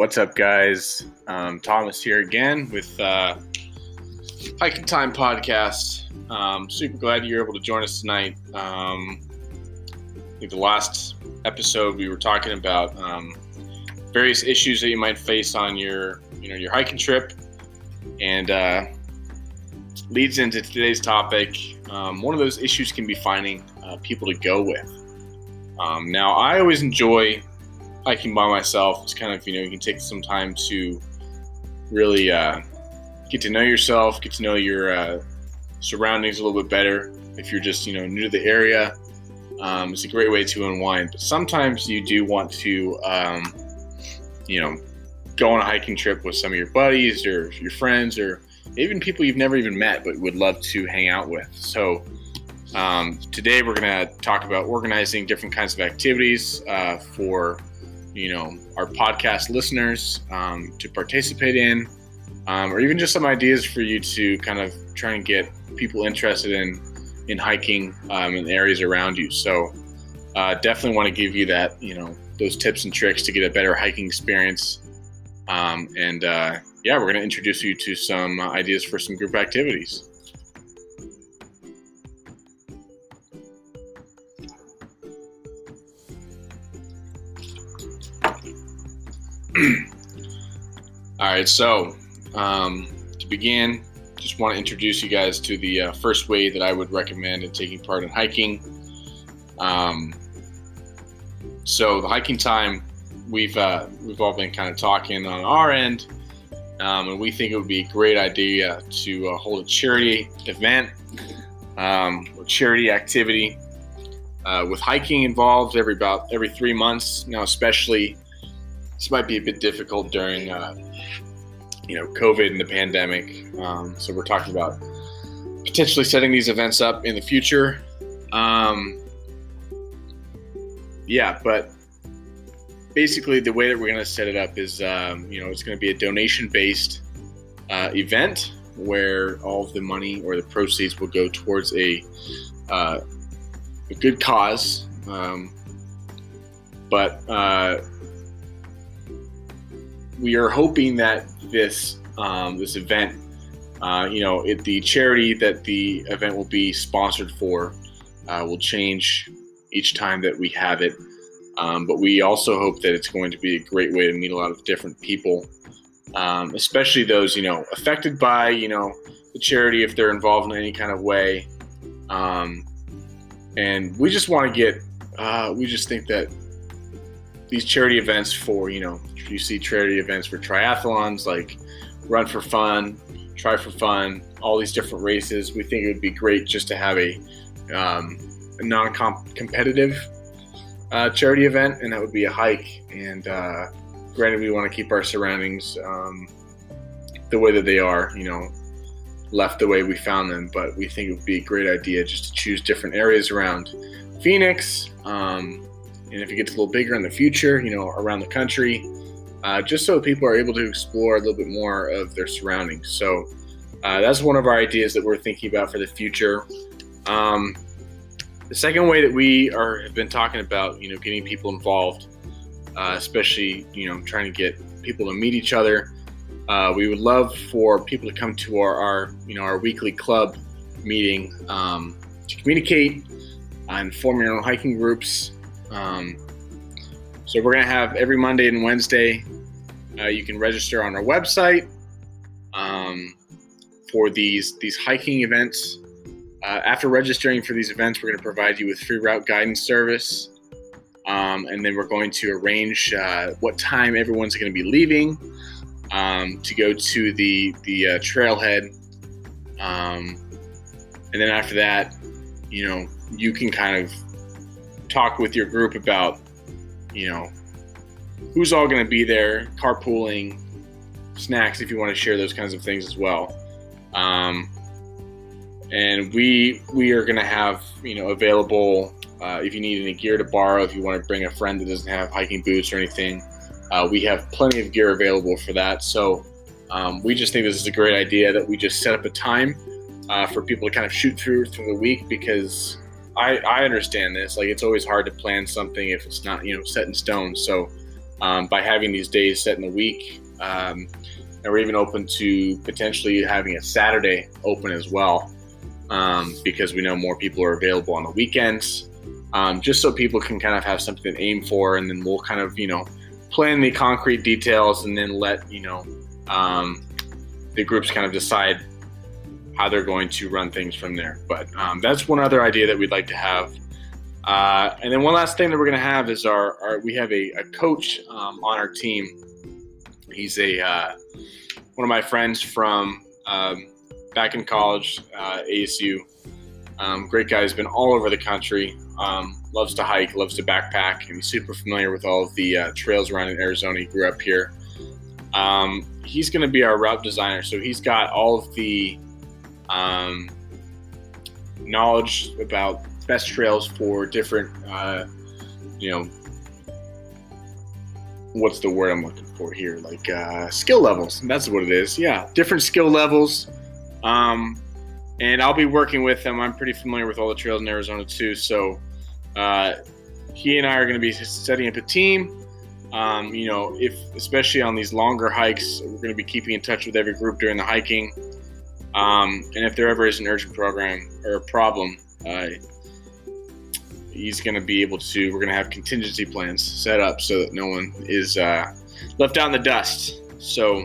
What's up, guys? Um, Thomas here again with uh, Hiking Time Podcast. Um, super glad you're able to join us tonight. Um, I think the last episode we were talking about um, various issues that you might face on your, you know, your hiking trip, and uh, leads into today's topic. Um, one of those issues can be finding uh, people to go with. Um, now, I always enjoy hiking by myself. It's kind of, you know, you can take some time to really uh, get to know yourself, get to know your uh, surroundings a little bit better. If you're just, you know, new to the area, um, it's a great way to unwind. But sometimes you do want to, um, you know, go on a hiking trip with some of your buddies or your friends or even people you've never even met but would love to hang out with. So, um, today we're going to talk about organizing different kinds of activities uh, for you know our podcast listeners um, to participate in, um, or even just some ideas for you to kind of try and get people interested in in hiking um, in areas around you. So uh, definitely want to give you that you know those tips and tricks to get a better hiking experience. Um, and uh, yeah, we're going to introduce you to some ideas for some group activities. All right, so um, to begin, just want to introduce you guys to the uh, first way that I would recommend in taking part in hiking. Um, so the hiking time, we've uh, we've all been kind of talking on our end, um, and we think it would be a great idea to uh, hold a charity event um, or charity activity uh, with hiking involved every about every three months. Now, especially this might be a bit difficult during, uh, you know, COVID and the pandemic. Um, so we're talking about potentially setting these events up in the future. Um, yeah, but basically the way that we're going to set it up is, um, you know, it's going to be a donation-based uh, event where all of the money or the proceeds will go towards a uh, a good cause. Um, but uh, we are hoping that this um, this event, uh, you know, it, the charity that the event will be sponsored for uh, will change each time that we have it. Um, but we also hope that it's going to be a great way to meet a lot of different people, um, especially those you know affected by you know the charity if they're involved in any kind of way. Um, and we just want to get, uh, we just think that these charity events for you know you see charity events for triathlons like Run for Fun, Try for Fun, all these different races. We think it would be great just to have a, um, non-competitive uh, charity event, and that would be a hike. And uh, granted, we want to keep our surroundings um, the way that they are, you know, left the way we found them. But we think it would be a great idea just to choose different areas around Phoenix. Um, and if it gets a little bigger in the future, you know, around the country, uh, just so people are able to explore a little bit more of their surroundings. So uh, that's one of our ideas that we're thinking about for the future. Um, the second way that we are have been talking about, you know, getting people involved, uh, especially you know trying to get people to meet each other. Uh, we would love for people to come to our, our you know our weekly club meeting um, to communicate and form your own hiking groups. Um, so we're going to have every Monday and Wednesday. Uh, you can register on our website um, for these these hiking events. Uh, after registering for these events, we're going to provide you with free route guidance service, um, and then we're going to arrange uh, what time everyone's going to be leaving um, to go to the the uh, trailhead. Um, and then after that, you know, you can kind of talk with your group about you know, who's all going to be there, carpooling, snacks if you want to share those kinds of things as well. Um, and we we are going to have you know available uh, if you need any gear to borrow, if you want to bring a friend that doesn't have hiking boots or anything, uh, we have plenty of gear available for that. So um, we just think this is a great idea that we just set up a time uh, for people to kind of shoot through through the week because I, I understand this. Like it's always hard to plan something if it's not you know set in stone. So um, by having these days set in the week. Um, and we're even open to potentially having a Saturday open as well um, because we know more people are available on the weekends. Um, just so people can kind of have something to aim for, and then we'll kind of, you know, plan the concrete details and then let, you know, um, the groups kind of decide how they're going to run things from there. But um, that's one other idea that we'd like to have. Uh, and then one last thing that we're going to have is our, our we have a, a coach um, on our team. He's a uh, one of my friends from um, back in college, uh, ASU. Um, great guy. He's been all over the country. Um, loves to hike, loves to backpack, and he's super familiar with all of the uh, trails around in Arizona. He grew up here. Um, he's going to be our route designer. So he's got all of the um, knowledge about best trails for different, uh, you know, what's the word I'm looking for here? Like uh, skill levels. That's what it is. Yeah, different skill levels. Um, and I'll be working with him. I'm pretty familiar with all the trails in Arizona too. So uh, he and I are going to be setting up a team. Um, you know, if especially on these longer hikes, we're going to be keeping in touch with every group during the hiking. Um, and if there ever is an urgent program or a problem, uh, he's going to be able to. We're going to have contingency plans set up so that no one is uh, left out in the dust. So,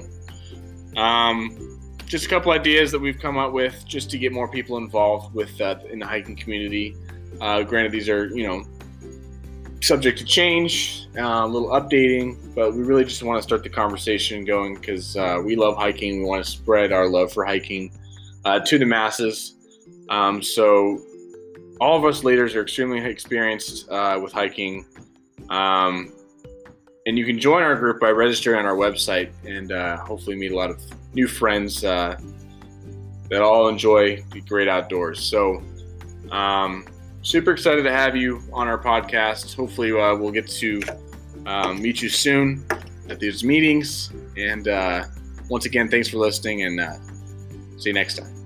um, just a couple ideas that we've come up with just to get more people involved with uh, in the hiking community. Uh, granted, these are you know subject to change, uh, a little updating, but we really just want to start the conversation going because uh, we love hiking. We want to spread our love for hiking uh, to the masses. Um, so, all of us leaders are extremely experienced uh, with hiking. Um, and you can join our group by registering on our website and uh, hopefully meet a lot of new friends uh, that all enjoy the great outdoors. So, um, super excited to have you on our podcast. Hopefully, uh, we'll get to um, meet you soon at these meetings. And uh, once again, thanks for listening and uh, see you next time.